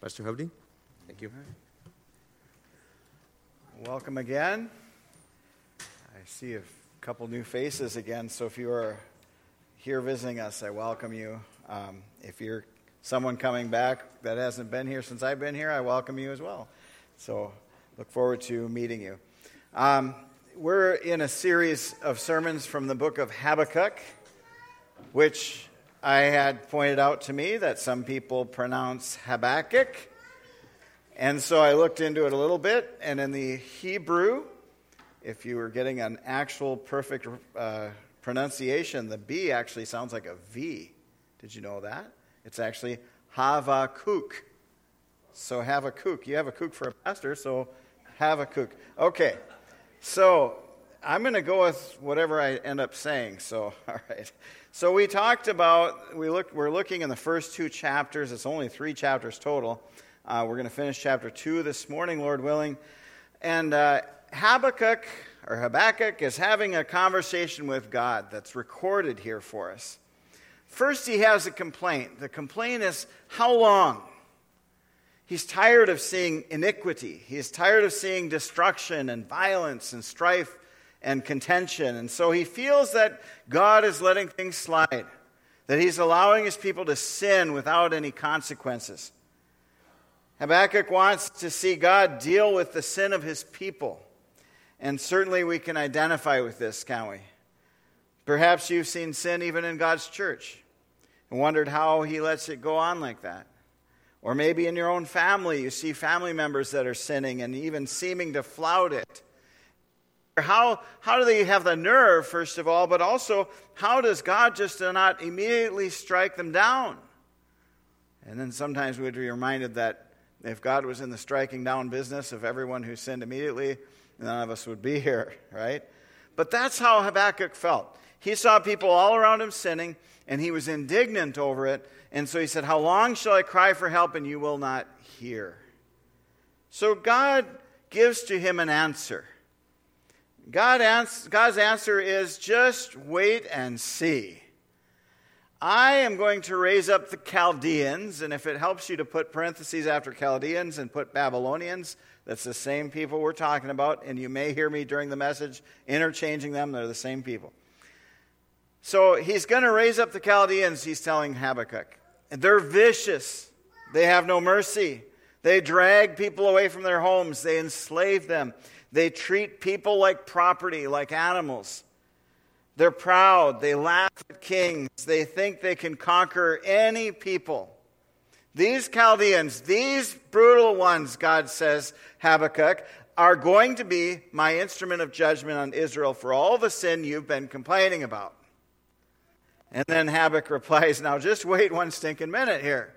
Pastor Hovde. Thank you. Welcome again. I see a couple new faces again, so if you are here visiting us, I welcome you. Um, if you're someone coming back that hasn't been here since I've been here, I welcome you as well. So look forward to meeting you. Um, we're in a series of sermons from the book of Habakkuk, which I had pointed out to me that some people pronounce Habakkuk. And so I looked into it a little bit, and in the Hebrew, if you were getting an actual perfect uh, pronunciation, the B actually sounds like a V. Did you know that? It's actually Havakuk. So Havakuk. You have a kook for a pastor, so have a Havakuk. Okay. So I'm going to go with whatever I end up saying. So, all right. So we talked about we look we're looking in the first two chapters. It's only three chapters total. Uh, we're going to finish chapter two this morning, Lord willing. And uh, Habakkuk or Habakkuk is having a conversation with God that's recorded here for us. First, he has a complaint. The complaint is how long? He's tired of seeing iniquity. He's tired of seeing destruction and violence and strife and contention. And so he feels that God is letting things slide, that he's allowing his people to sin without any consequences. Habakkuk wants to see God deal with the sin of his people. And certainly we can identify with this, can't we? Perhaps you've seen sin even in God's church and wondered how he lets it go on like that. Or maybe in your own family, you see family members that are sinning and even seeming to flout it. How, how do they have the nerve, first of all, but also, how does God just not immediately strike them down? And then sometimes we'd be reminded that if God was in the striking down business of everyone who sinned immediately, none of us would be here, right? But that's how Habakkuk felt. He saw people all around him sinning, and he was indignant over it. And so he said, How long shall I cry for help, and you will not hear? So God gives to him an answer. God ans- God's answer is just wait and see. I am going to raise up the Chaldeans, and if it helps you to put parentheses after Chaldeans and put Babylonians, that's the same people we're talking about, and you may hear me during the message interchanging them. They're the same people. So he's going to raise up the Chaldeans, he's telling Habakkuk. They're vicious, they have no mercy. They drag people away from their homes, they enslave them. They treat people like property, like animals. They're proud. They laugh at kings. They think they can conquer any people. These Chaldeans, these brutal ones, God says, Habakkuk, are going to be my instrument of judgment on Israel for all the sin you've been complaining about. And then Habakkuk replies, Now just wait one stinking minute here.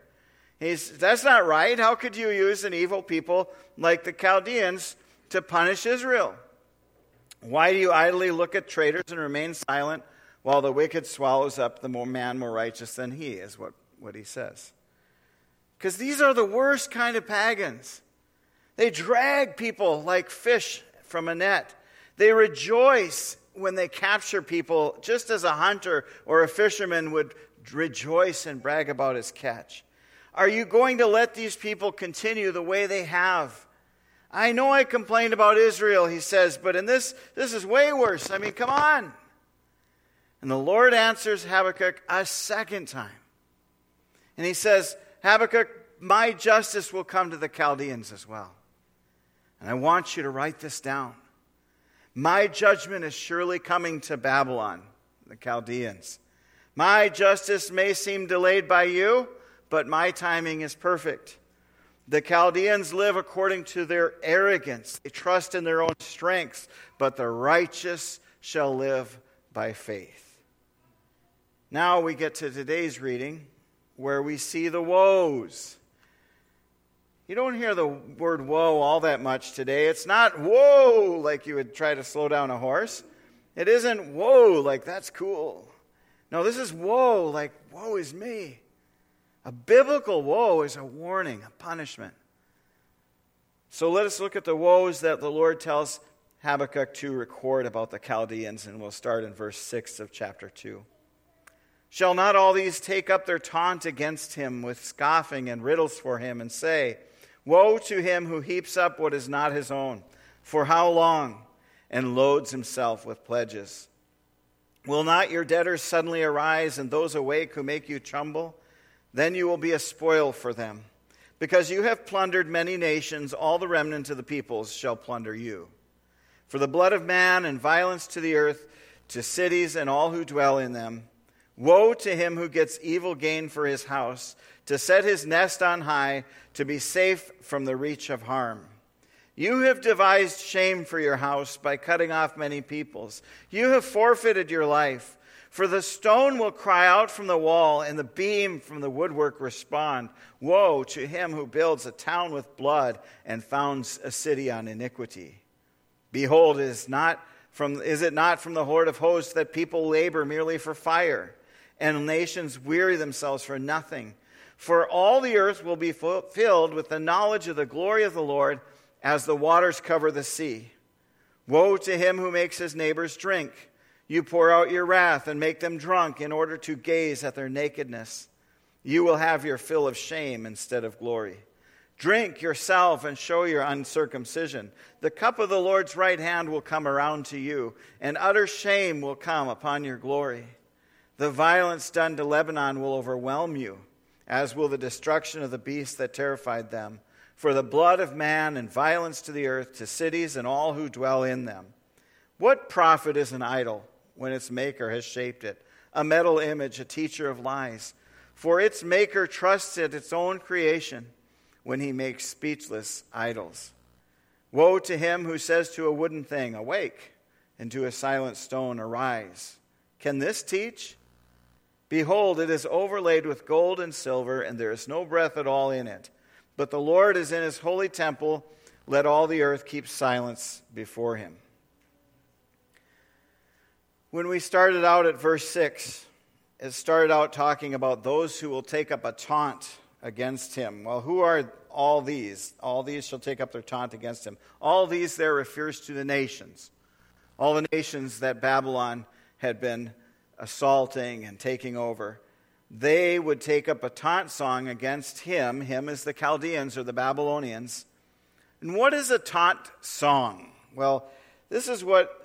He's, That's not right. How could you use an evil people like the Chaldeans to punish Israel. Why do you idly look at traitors and remain silent while the wicked swallows up the more man more righteous than he, is what, what he says. Because these are the worst kind of pagans. They drag people like fish from a net. They rejoice when they capture people, just as a hunter or a fisherman would rejoice and brag about his catch. Are you going to let these people continue the way they have? I know I complained about Israel, he says, but in this, this is way worse. I mean, come on. And the Lord answers Habakkuk a second time. And he says, Habakkuk, my justice will come to the Chaldeans as well. And I want you to write this down. My judgment is surely coming to Babylon, the Chaldeans. My justice may seem delayed by you, but my timing is perfect. The Chaldeans live according to their arrogance. They trust in their own strength, but the righteous shall live by faith. Now we get to today's reading where we see the woes. You don't hear the word woe all that much today. It's not whoa like you would try to slow down a horse. It isn't whoa like that's cool. No, this is woe like woe is me. A biblical woe is a warning, a punishment. So let us look at the woes that the Lord tells Habakkuk to record about the Chaldeans, and we'll start in verse 6 of chapter 2. Shall not all these take up their taunt against him with scoffing and riddles for him and say, Woe to him who heaps up what is not his own? For how long? And loads himself with pledges. Will not your debtors suddenly arise and those awake who make you tremble? Then you will be a spoil for them. Because you have plundered many nations, all the remnant of the peoples shall plunder you. For the blood of man and violence to the earth, to cities and all who dwell in them, Woe to him who gets evil gain for his house, to set his nest on high, to be safe from the reach of harm. You have devised shame for your house by cutting off many peoples. You have forfeited your life. For the stone will cry out from the wall, and the beam from the woodwork respond. Woe to him who builds a town with blood and founds a city on iniquity. Behold, is, not from, is it not from the Lord of hosts that people labor merely for fire? and nations weary themselves for nothing. For all the earth will be filled with the knowledge of the glory of the Lord as the waters cover the sea. Woe to him who makes his neighbors drink. You pour out your wrath and make them drunk in order to gaze at their nakedness. You will have your fill of shame instead of glory. Drink yourself and show your uncircumcision. The cup of the Lord's right hand will come around to you, and utter shame will come upon your glory. The violence done to Lebanon will overwhelm you, as will the destruction of the beast that terrified them. For the blood of man and violence to the earth, to cities and all who dwell in them. What profit is an idol when its maker has shaped it? A metal image, a teacher of lies. For its maker trusts in its own creation when he makes speechless idols. Woe to him who says to a wooden thing, Awake, and to a silent stone, Arise. Can this teach? Behold, it is overlaid with gold and silver, and there is no breath at all in it. But the Lord is in his holy temple. Let all the earth keep silence before him. When we started out at verse 6, it started out talking about those who will take up a taunt against him. Well, who are all these? All these shall take up their taunt against him. All these there refers to the nations. All the nations that Babylon had been assaulting and taking over, they would take up a taunt song against him. Him is the Chaldeans or the Babylonians. And what is a taunt song? Well, this is what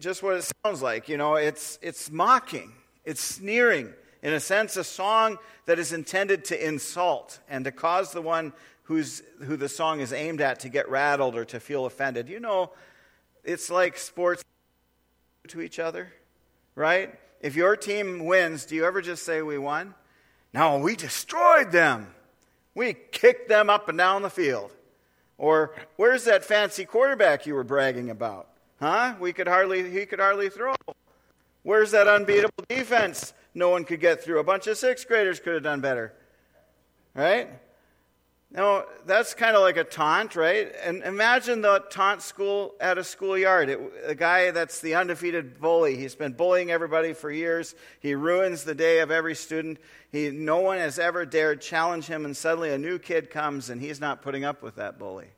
just what it sounds like. You know, it's it's mocking, it's sneering. In a sense, a song that is intended to insult and to cause the one who's, who the song is aimed at to get rattled or to feel offended. You know, it's like sports to each other, right? If your team wins, do you ever just say, We won? No, we destroyed them. We kicked them up and down the field. Or, where's that fancy quarterback you were bragging about? Huh? We could hardly, he could hardly throw. Where's that unbeatable defense no one could get through? A bunch of sixth graders could have done better. Right? Now, that's kind of like a taunt, right? And imagine the taunt school at a schoolyard. A guy that's the undefeated bully. He's been bullying everybody for years. He ruins the day of every student. He, no one has ever dared challenge him, and suddenly a new kid comes and he's not putting up with that bully.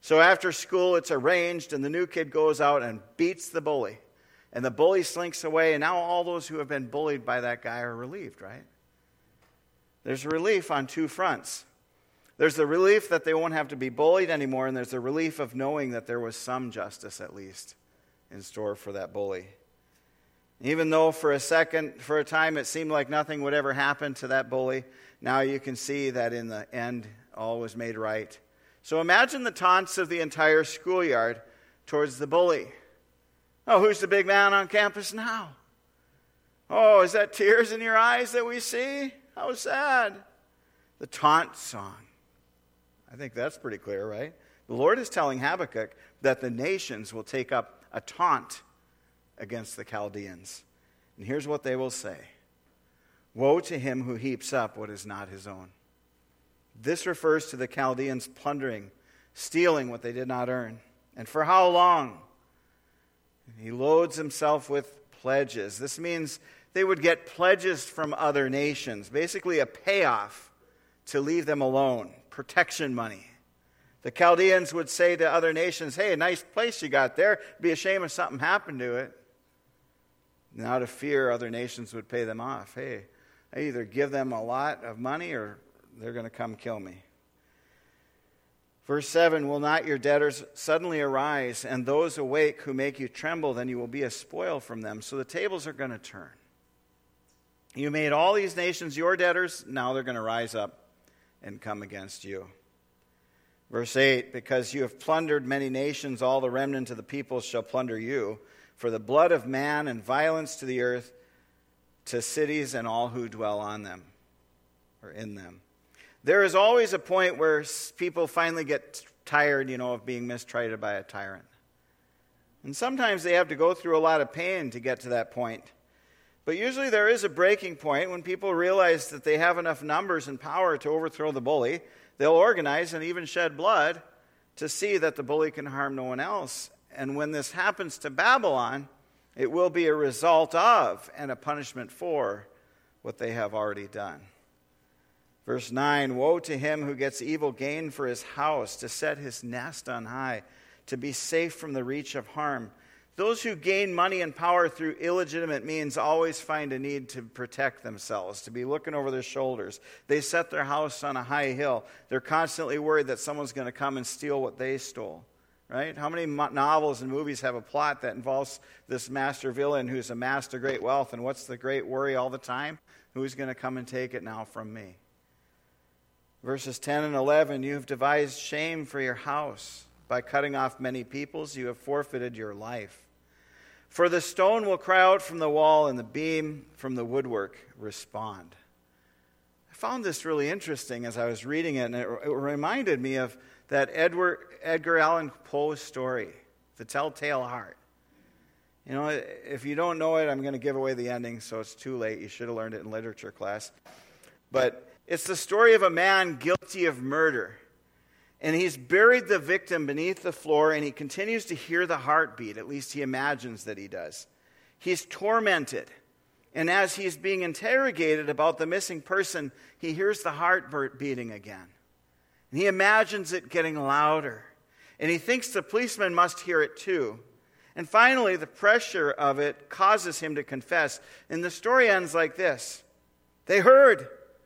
So after school, it's arranged, and the new kid goes out and beats the bully. And the bully slinks away, and now all those who have been bullied by that guy are relieved, right? There's relief on two fronts. There's the relief that they won't have to be bullied anymore, and there's the relief of knowing that there was some justice, at least, in store for that bully. Even though for a second, for a time, it seemed like nothing would ever happen to that bully, now you can see that in the end, all was made right. So imagine the taunts of the entire schoolyard towards the bully. Oh, who's the big man on campus now? Oh, is that tears in your eyes that we see? How sad. The taunt song. I think that's pretty clear, right? The Lord is telling Habakkuk that the nations will take up a taunt against the Chaldeans. And here's what they will say Woe to him who heaps up what is not his own. This refers to the Chaldeans plundering, stealing what they did not earn. And for how long? He loads himself with pledges. This means they would get pledges from other nations, basically a payoff to leave them alone, protection money. The Chaldeans would say to other nations, Hey, a nice place you got there. It'd be a shame if something happened to it. And out of fear, other nations would pay them off. Hey, I either give them a lot of money or they're going to come kill me. Verse 7 Will not your debtors suddenly arise, and those awake who make you tremble, then you will be a spoil from them. So the tables are going to turn. You made all these nations your debtors, now they're going to rise up and come against you. Verse 8 Because you have plundered many nations, all the remnant of the peoples shall plunder you. For the blood of man and violence to the earth, to cities and all who dwell on them, or in them. There is always a point where people finally get tired, you know, of being mistreated by a tyrant. And sometimes they have to go through a lot of pain to get to that point. But usually there is a breaking point when people realize that they have enough numbers and power to overthrow the bully. They'll organize and even shed blood to see that the bully can harm no one else. And when this happens to Babylon, it will be a result of and a punishment for what they have already done. Verse 9 Woe to him who gets evil gain for his house, to set his nest on high, to be safe from the reach of harm. Those who gain money and power through illegitimate means always find a need to protect themselves, to be looking over their shoulders. They set their house on a high hill. They're constantly worried that someone's going to come and steal what they stole. Right? How many novels and movies have a plot that involves this master villain who's amassed a great wealth? And what's the great worry all the time? Who's going to come and take it now from me? Verses 10 and 11 You have devised shame for your house. By cutting off many peoples, you have forfeited your life. For the stone will cry out from the wall, and the beam from the woodwork respond. I found this really interesting as I was reading it, and it, it reminded me of that Edward, Edgar Allan Poe story, The Telltale Heart. You know, if you don't know it, I'm going to give away the ending, so it's too late. You should have learned it in literature class. But it's the story of a man guilty of murder. And he's buried the victim beneath the floor, and he continues to hear the heartbeat. At least he imagines that he does. He's tormented. And as he's being interrogated about the missing person, he hears the heart beating again. And he imagines it getting louder. And he thinks the policeman must hear it too. And finally, the pressure of it causes him to confess. And the story ends like this They heard.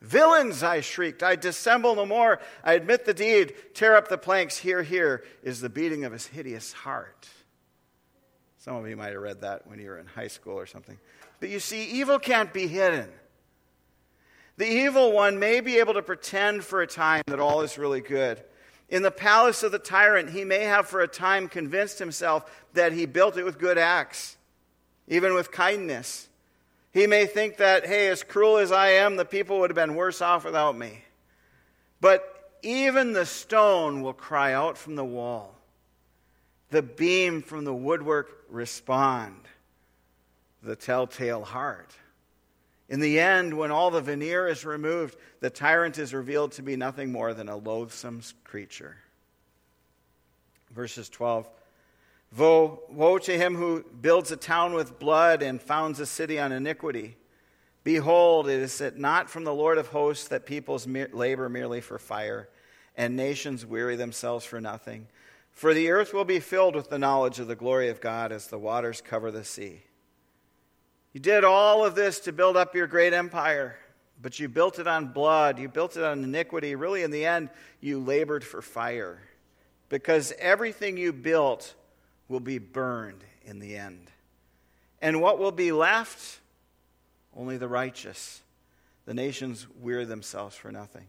Villains, I shrieked. I dissemble no more. I admit the deed. Tear up the planks. Here, here is the beating of his hideous heart. Some of you might have read that when you were in high school or something. But you see, evil can't be hidden. The evil one may be able to pretend for a time that all is really good. In the palace of the tyrant, he may have for a time convinced himself that he built it with good acts, even with kindness. He may think that, hey, as cruel as I am, the people would have been worse off without me. But even the stone will cry out from the wall, the beam from the woodwork respond, the telltale heart. In the end, when all the veneer is removed, the tyrant is revealed to be nothing more than a loathsome creature. Verses 12 Woe, woe to him who builds a town with blood and founds a city on iniquity. Behold, it is not from the Lord of hosts that peoples labor merely for fire, and nations weary themselves for nothing. For the earth will be filled with the knowledge of the glory of God as the waters cover the sea. You did all of this to build up your great empire, but you built it on blood, you built it on iniquity. Really, in the end, you labored for fire, because everything you built will be burned in the end. And what will be left? Only the righteous. The nations wear themselves for nothing.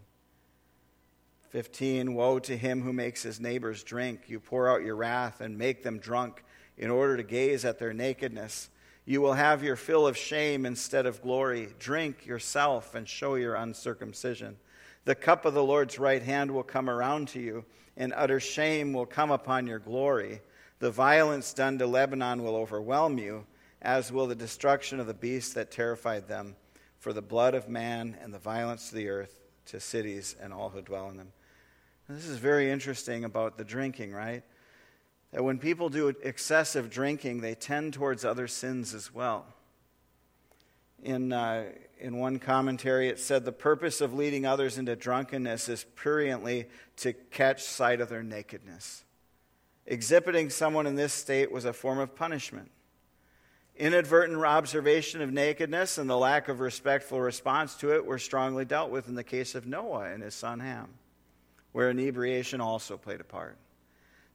15 Woe to him who makes his neighbors drink. You pour out your wrath and make them drunk in order to gaze at their nakedness. You will have your fill of shame instead of glory. Drink yourself and show your uncircumcision. The cup of the Lord's right hand will come around to you, and utter shame will come upon your glory. The violence done to Lebanon will overwhelm you, as will the destruction of the beasts that terrified them, for the blood of man and the violence to the earth, to cities and all who dwell in them. This is very interesting about the drinking, right? That when people do excessive drinking, they tend towards other sins as well. In, uh, in one commentary, it said the purpose of leading others into drunkenness is pruriently to catch sight of their nakedness. Exhibiting someone in this state was a form of punishment. Inadvertent observation of nakedness and the lack of respectful response to it were strongly dealt with in the case of Noah and his son Ham, where inebriation also played a part.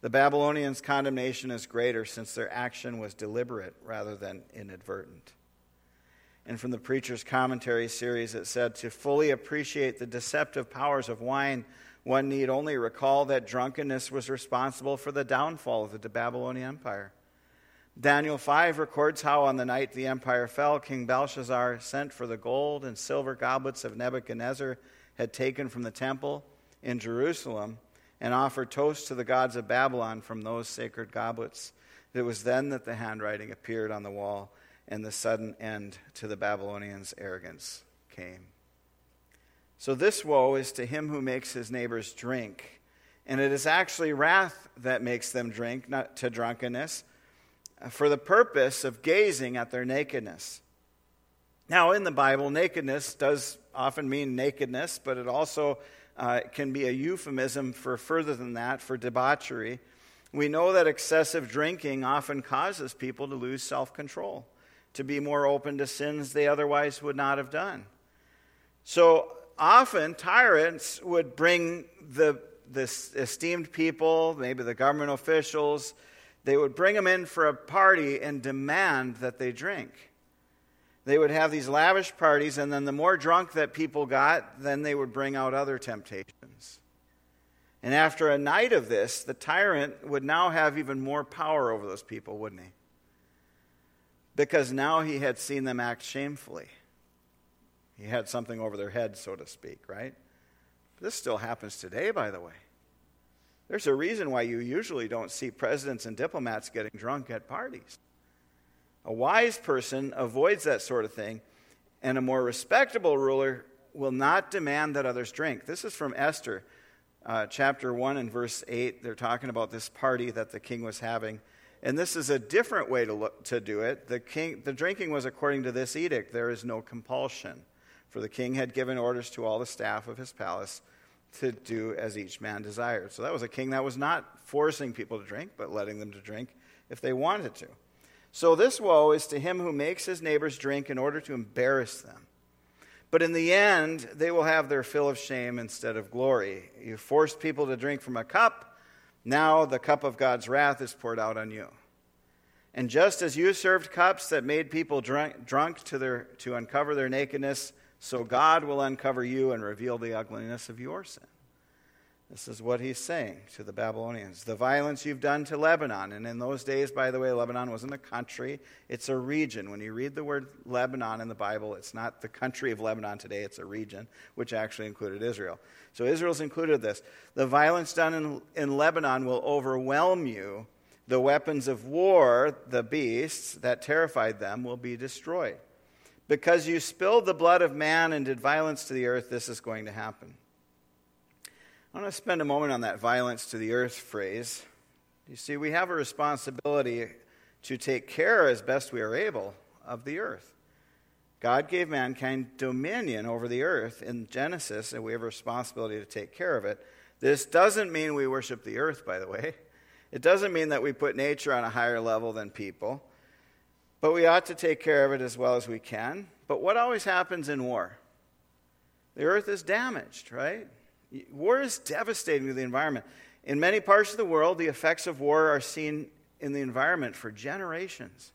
The Babylonians' condemnation is greater since their action was deliberate rather than inadvertent. And from the Preacher's Commentary series, it said to fully appreciate the deceptive powers of wine, one need only recall that drunkenness was responsible for the downfall of the Babylonian Empire. Daniel 5 records how on the night the empire fell, King Belshazzar sent for the gold and silver goblets of Nebuchadnezzar had taken from the temple in Jerusalem and offered toast to the gods of Babylon from those sacred goblets. It was then that the handwriting appeared on the wall and the sudden end to the Babylonians' arrogance came. So, this woe is to him who makes his neighbors drink. And it is actually wrath that makes them drink, not to drunkenness for the purpose of gazing at their nakedness. Now, in the Bible, nakedness does often mean nakedness, but it also uh, can be a euphemism for further than that, for debauchery. We know that excessive drinking often causes people to lose self control, to be more open to sins they otherwise would not have done. So often, tyrants would bring the, the esteemed people, maybe the government officials, they would bring them in for a party and demand that they drink. They would have these lavish parties, and then the more drunk that people got, then they would bring out other temptations. And after a night of this, the tyrant would now have even more power over those people, wouldn't he? Because now he had seen them act shamefully. He had something over their head, so to speak, right? This still happens today, by the way. There's a reason why you usually don't see presidents and diplomats getting drunk at parties. A wise person avoids that sort of thing, and a more respectable ruler will not demand that others drink. This is from Esther, uh, chapter 1 and verse 8. They're talking about this party that the king was having. And this is a different way to, look, to do it. The, king, the drinking was according to this edict there is no compulsion. For the king had given orders to all the staff of his palace to do as each man desired. So that was a king that was not forcing people to drink, but letting them to drink if they wanted to. So this woe is to him who makes his neighbors drink in order to embarrass them. But in the end, they will have their fill of shame instead of glory. You forced people to drink from a cup. Now the cup of God's wrath is poured out on you. And just as you served cups that made people drunk, drunk to, their, to uncover their nakedness, so God will uncover you and reveal the ugliness of your sin. This is what he's saying to the Babylonians. The violence you've done to Lebanon. And in those days, by the way, Lebanon wasn't a country, it's a region. When you read the word Lebanon in the Bible, it's not the country of Lebanon today, it's a region, which actually included Israel. So Israel's included this. The violence done in, in Lebanon will overwhelm you. The weapons of war, the beasts that terrified them, will be destroyed. Because you spilled the blood of man and did violence to the earth, this is going to happen. I want to spend a moment on that violence to the earth phrase. You see, we have a responsibility to take care as best we are able of the earth. God gave mankind dominion over the earth in Genesis, and we have a responsibility to take care of it. This doesn't mean we worship the earth, by the way. It doesn't mean that we put nature on a higher level than people. But we ought to take care of it as well as we can. But what always happens in war? The earth is damaged, right? War is devastating to the environment. In many parts of the world, the effects of war are seen in the environment for generations.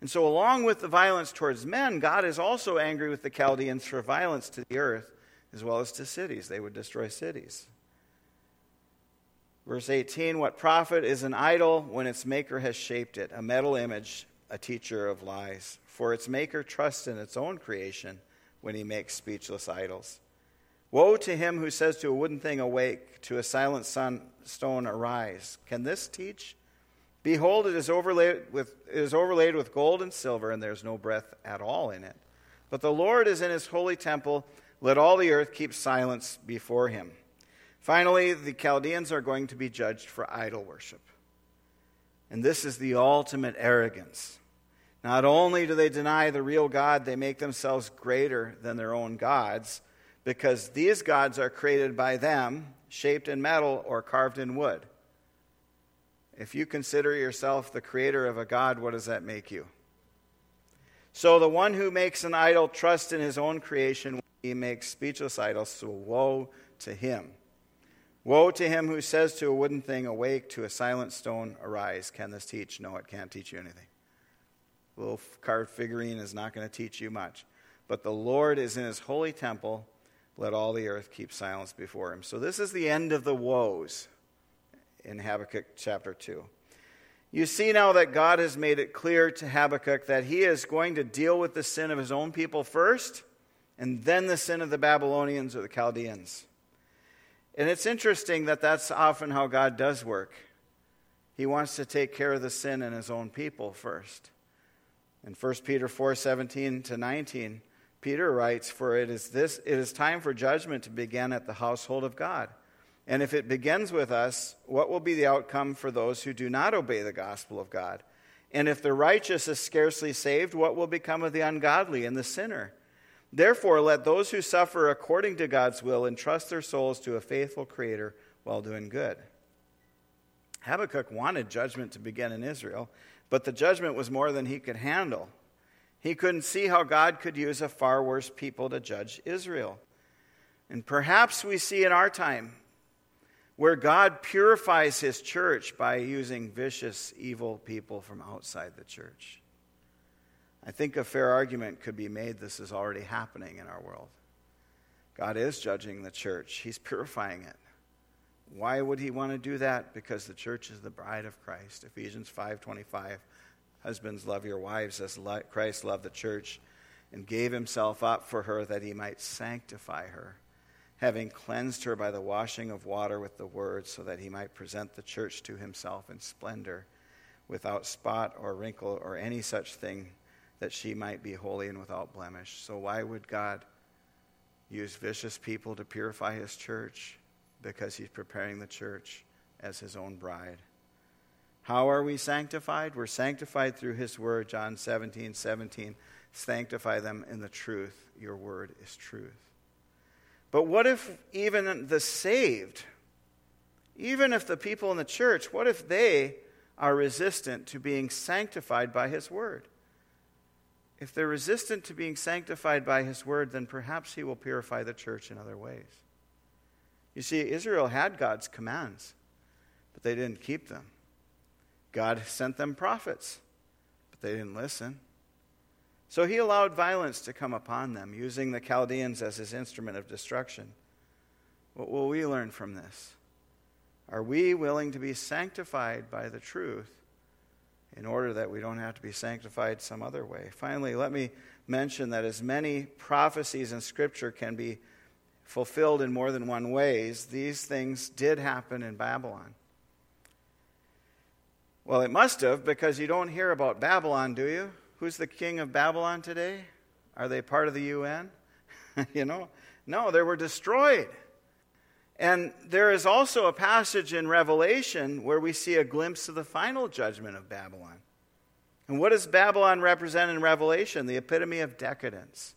And so, along with the violence towards men, God is also angry with the Chaldeans for violence to the earth as well as to cities. They would destroy cities. Verse 18 What profit is an idol when its maker has shaped it, a metal image a teacher of lies, for its maker trusts in its own creation when he makes speechless idols. Woe to him who says to a wooden thing, Awake, to a silent sun, stone, Arise. Can this teach? Behold, it is, overlaid with, it is overlaid with gold and silver, and there is no breath at all in it. But the Lord is in his holy temple. Let all the earth keep silence before him. Finally, the Chaldeans are going to be judged for idol worship. And this is the ultimate arrogance. Not only do they deny the real God, they make themselves greater than their own gods because these gods are created by them, shaped in metal or carved in wood. If you consider yourself the creator of a God, what does that make you? So the one who makes an idol trusts in his own creation. He makes speechless idols, so woe to him. Woe to him who says to a wooden thing, Awake, to a silent stone, arise. Can this teach? No, it can't teach you anything. A little carved figurine is not going to teach you much. But the Lord is in his holy temple. Let all the earth keep silence before him. So this is the end of the woes in Habakkuk chapter 2. You see now that God has made it clear to Habakkuk that he is going to deal with the sin of his own people first, and then the sin of the Babylonians or the Chaldeans. And it's interesting that that's often how God does work. He wants to take care of the sin in his own people first. In 1 Peter 4 17 to 19, Peter writes, For it is, this, it is time for judgment to begin at the household of God. And if it begins with us, what will be the outcome for those who do not obey the gospel of God? And if the righteous is scarcely saved, what will become of the ungodly and the sinner? Therefore, let those who suffer according to God's will entrust their souls to a faithful Creator while doing good. Habakkuk wanted judgment to begin in Israel, but the judgment was more than he could handle. He couldn't see how God could use a far worse people to judge Israel. And perhaps we see in our time where God purifies his church by using vicious, evil people from outside the church. I think a fair argument could be made this is already happening in our world. God is judging the church, He's purifying it. Why would He want to do that? Because the church is the bride of Christ. Ephesians 5:25 Husbands love your wives as Christ loved the church and gave himself up for her that he might sanctify her, having cleansed her by the washing of water with the word so that he might present the church to himself in splendor without spot or wrinkle or any such thing that she might be holy and without blemish. So, why would God use vicious people to purify his church? Because he's preparing the church as his own bride. How are we sanctified? We're sanctified through his word, John 17, 17. Sanctify them in the truth. Your word is truth. But what if even the saved, even if the people in the church, what if they are resistant to being sanctified by his word? If they're resistant to being sanctified by his word, then perhaps he will purify the church in other ways. You see, Israel had God's commands, but they didn't keep them. God sent them prophets, but they didn't listen. So he allowed violence to come upon them, using the Chaldeans as his instrument of destruction. What will we learn from this? Are we willing to be sanctified by the truth in order that we don't have to be sanctified some other way. Finally, let me mention that as many prophecies in Scripture can be fulfilled in more than one ways, these things did happen in Babylon. Well, it must have, because you don't hear about Babylon, do you? Who's the king of Babylon today? Are they part of the UN? you know? No, they were destroyed. And there is also a passage in Revelation where we see a glimpse of the final judgment of Babylon. And what does Babylon represent in Revelation? The epitome of decadence,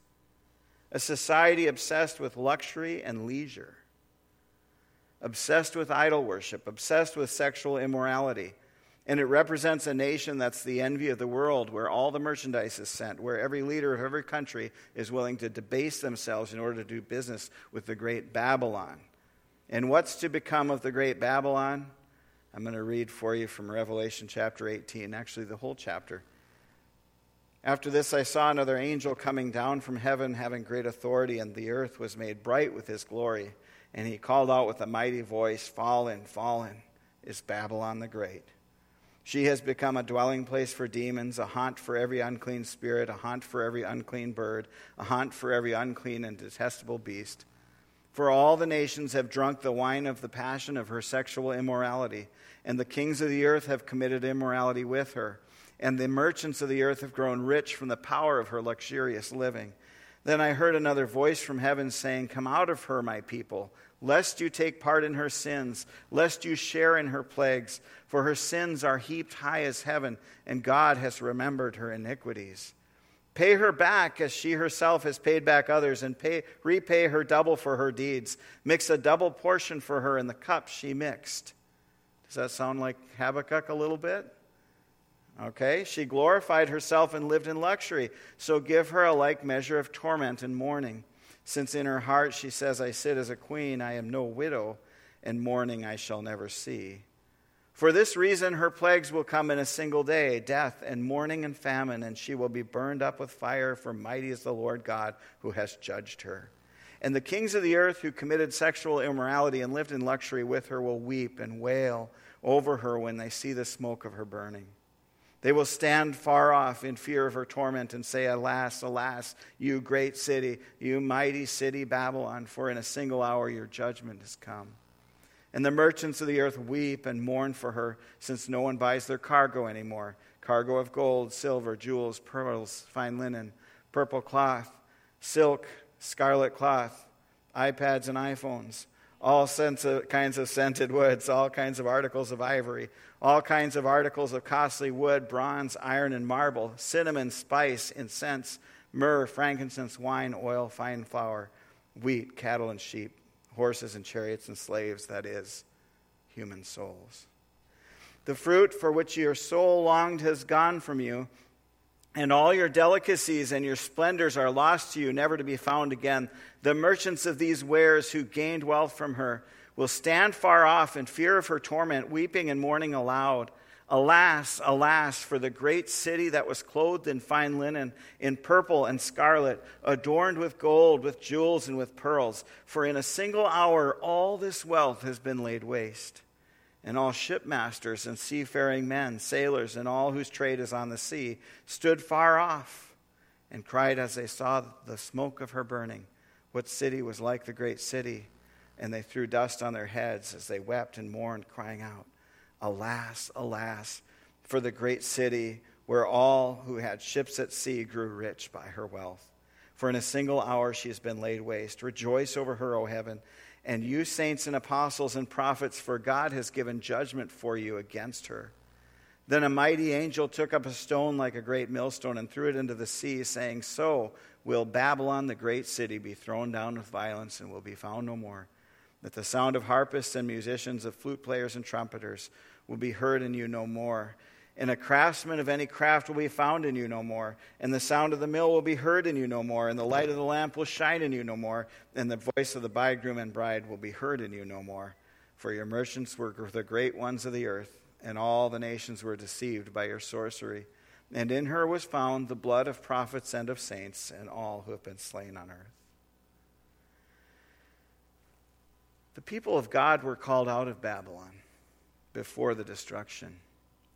a society obsessed with luxury and leisure, obsessed with idol worship, obsessed with sexual immorality. And it represents a nation that's the envy of the world, where all the merchandise is sent, where every leader of every country is willing to debase themselves in order to do business with the great Babylon. And what's to become of the great Babylon? I'm going to read for you from Revelation chapter 18, actually, the whole chapter. After this, I saw another angel coming down from heaven, having great authority, and the earth was made bright with his glory. And he called out with a mighty voice Fallen, fallen is Babylon the Great. She has become a dwelling place for demons, a haunt for every unclean spirit, a haunt for every unclean bird, a haunt for every unclean and detestable beast. For all the nations have drunk the wine of the passion of her sexual immorality, and the kings of the earth have committed immorality with her, and the merchants of the earth have grown rich from the power of her luxurious living. Then I heard another voice from heaven saying, Come out of her, my people lest you take part in her sins, lest you share in her plagues. For her sins are heaped high as heaven, and God has remembered her iniquities. Pay her back as she herself has paid back others, and pay, repay her double for her deeds. Mix a double portion for her in the cup she mixed. Does that sound like Habakkuk a little bit? Okay, she glorified herself and lived in luxury, so give her a like measure of torment and mourning. Since in her heart she says, I sit as a queen, I am no widow, and mourning I shall never see. For this reason, her plagues will come in a single day death and mourning and famine, and she will be burned up with fire, for mighty is the Lord God who has judged her. And the kings of the earth who committed sexual immorality and lived in luxury with her will weep and wail over her when they see the smoke of her burning. They will stand far off in fear of her torment and say, Alas, alas, you great city, you mighty city, Babylon, for in a single hour your judgment has come. And the merchants of the earth weep and mourn for her, since no one buys their cargo anymore. Cargo of gold, silver, jewels, pearls, fine linen, purple cloth, silk, scarlet cloth, iPads and iPhones, all of, kinds of scented woods, all kinds of articles of ivory, all kinds of articles of costly wood, bronze, iron, and marble, cinnamon, spice, incense, myrrh, frankincense, wine, oil, fine flour, wheat, cattle, and sheep horses and chariots and slaves, that is, human souls. The fruit for which your soul longed has gone from you, and all your delicacies and your splendors are lost to you, never to be found again. The merchants of these wares who gained wealth from her will stand far off in fear of her torment, weeping and mourning aloud. Alas, alas, for the great city that was clothed in fine linen, in purple and scarlet, adorned with gold, with jewels, and with pearls. For in a single hour all this wealth has been laid waste. And all shipmasters and seafaring men, sailors, and all whose trade is on the sea, stood far off and cried as they saw the smoke of her burning, What city was like the great city? And they threw dust on their heads as they wept and mourned, crying out. Alas, alas, for the great city where all who had ships at sea grew rich by her wealth. For in a single hour she has been laid waste. Rejoice over her, O heaven, and you saints and apostles and prophets, for God has given judgment for you against her. Then a mighty angel took up a stone like a great millstone and threw it into the sea, saying, So will Babylon, the great city, be thrown down with violence and will be found no more. That the sound of harpists and musicians, of flute players and trumpeters, will be heard in you no more. And a craftsman of any craft will be found in you no more. And the sound of the mill will be heard in you no more. And the light of the lamp will shine in you no more. And the voice of the bridegroom and bride will be heard in you no more. For your merchants were the great ones of the earth, and all the nations were deceived by your sorcery. And in her was found the blood of prophets and of saints, and all who have been slain on earth. The people of God were called out of Babylon before the destruction.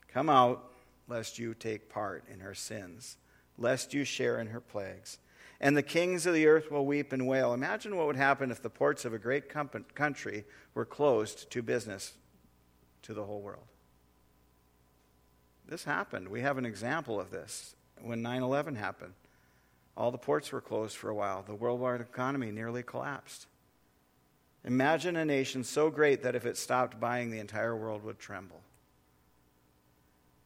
Come out, lest you take part in her sins, lest you share in her plagues. And the kings of the earth will weep and wail. Imagine what would happen if the ports of a great country were closed to business to the whole world. This happened. We have an example of this when 9 11 happened. All the ports were closed for a while. The worldwide economy nearly collapsed. Imagine a nation so great that if it stopped buying, the entire world would tremble.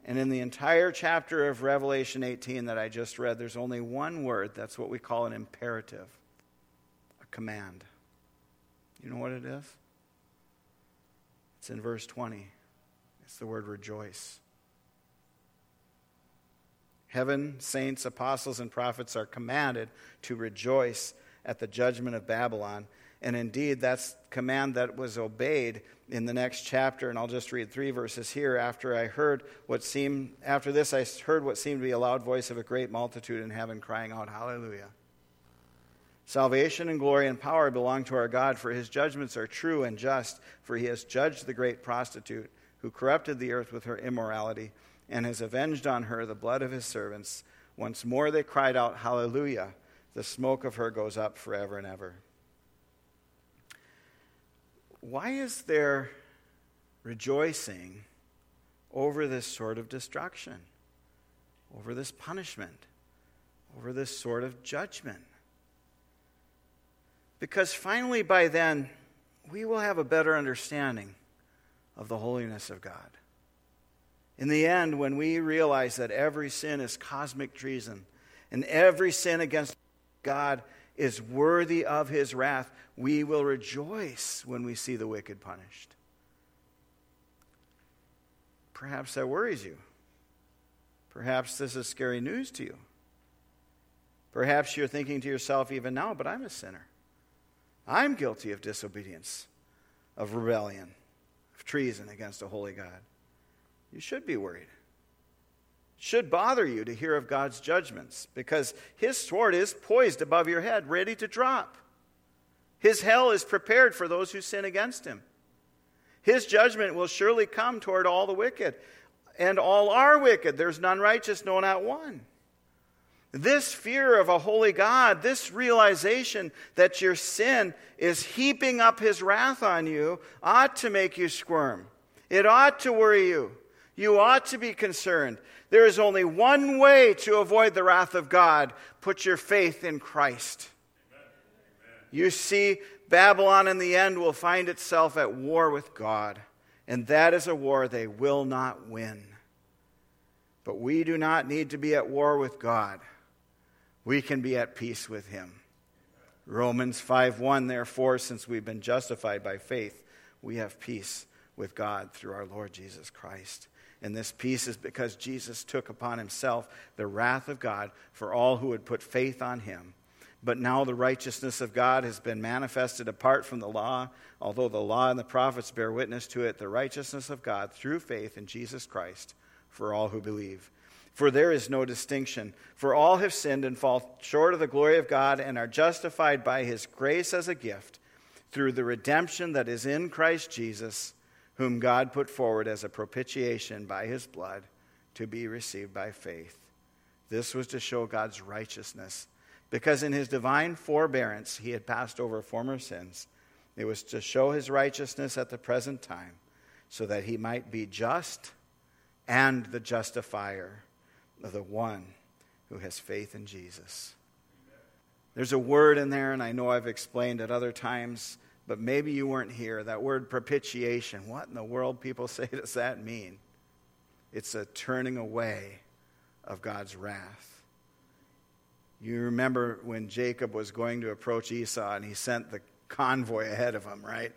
And in the entire chapter of Revelation 18 that I just read, there's only one word. That's what we call an imperative, a command. You know what it is? It's in verse 20. It's the word rejoice. Heaven, saints, apostles, and prophets are commanded to rejoice at the judgment of Babylon and indeed, that's command that was obeyed in the next chapter. And I'll just read three verses here. After I heard what seemed, after this, I heard what seemed to be a loud voice of a great multitude in heaven crying out, Hallelujah. Salvation and glory and power belong to our God, for his judgments are true and just, for he has judged the great prostitute who corrupted the earth with her immorality and has avenged on her the blood of his servants. Once more they cried out, Hallelujah. The smoke of her goes up forever and ever why is there rejoicing over this sort of destruction, over this punishment, over this sort of judgment? Because finally, by then, we will have a better understanding of the holiness of God. In the end, when we realize that every sin is cosmic treason and every sin against God is worthy of his wrath, we will rejoice when we see the wicked punished. Perhaps that worries you. Perhaps this is scary news to you. Perhaps you're thinking to yourself even now, but I'm a sinner. I'm guilty of disobedience, of rebellion, of treason against a holy God. You should be worried. Should bother you to hear of God's judgments because his sword is poised above your head, ready to drop. His hell is prepared for those who sin against him. His judgment will surely come toward all the wicked, and all are wicked. There's none righteous, no, not one. This fear of a holy God, this realization that your sin is heaping up his wrath on you, ought to make you squirm. It ought to worry you. You ought to be concerned. There is only one way to avoid the wrath of God put your faith in Christ. You see, Babylon in the end will find itself at war with God, and that is a war they will not win. But we do not need to be at war with God. We can be at peace with him. Romans 5:1 Therefore since we've been justified by faith we have peace with God through our Lord Jesus Christ. And this peace is because Jesus took upon himself the wrath of God for all who would put faith on him. But now the righteousness of God has been manifested apart from the law, although the law and the prophets bear witness to it, the righteousness of God through faith in Jesus Christ for all who believe. For there is no distinction, for all have sinned and fall short of the glory of God and are justified by his grace as a gift through the redemption that is in Christ Jesus, whom God put forward as a propitiation by his blood to be received by faith. This was to show God's righteousness because in his divine forbearance he had passed over former sins. It was to show his righteousness at the present time, so that he might be just and the justifier of the one who has faith in Jesus. There's a word in there, and I know I've explained at other times, but maybe you weren't here. That word propitiation. What in the world, people say, does that mean? It's a turning away of God's wrath. You remember when Jacob was going to approach Esau and he sent the convoy ahead of him, right?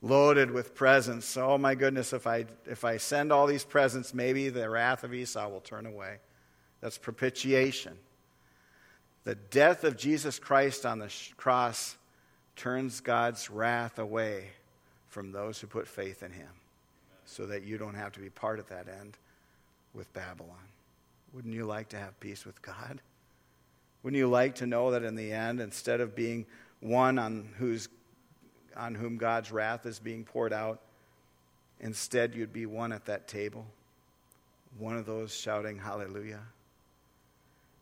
Loaded with presents. Oh my goodness, if I, if I send all these presents, maybe the wrath of Esau will turn away. That's propitiation. The death of Jesus Christ on the cross turns God's wrath away from those who put faith in him so that you don't have to be part of that end with Babylon. Wouldn't you like to have peace with God? Wouldn't you like to know that in the end, instead of being one on, whose, on whom God's wrath is being poured out, instead you'd be one at that table? One of those shouting hallelujah?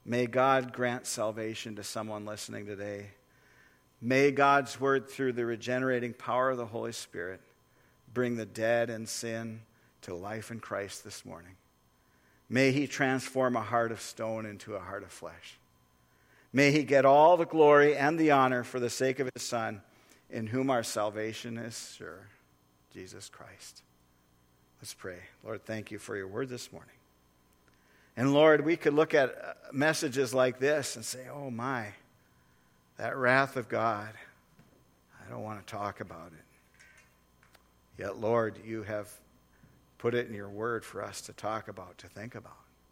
May God grant salvation to someone listening today. May God's word, through the regenerating power of the Holy Spirit, bring the dead and sin to life in Christ this morning. May He transform a heart of stone into a heart of flesh. May he get all the glory and the honor for the sake of his Son, in whom our salvation is sure, Jesus Christ. Let's pray. Lord, thank you for your word this morning. And Lord, we could look at uh, messages like this and say, oh my, that wrath of God, I don't want to talk about it. Yet, Lord, you have put it in your word for us to talk about, to think about.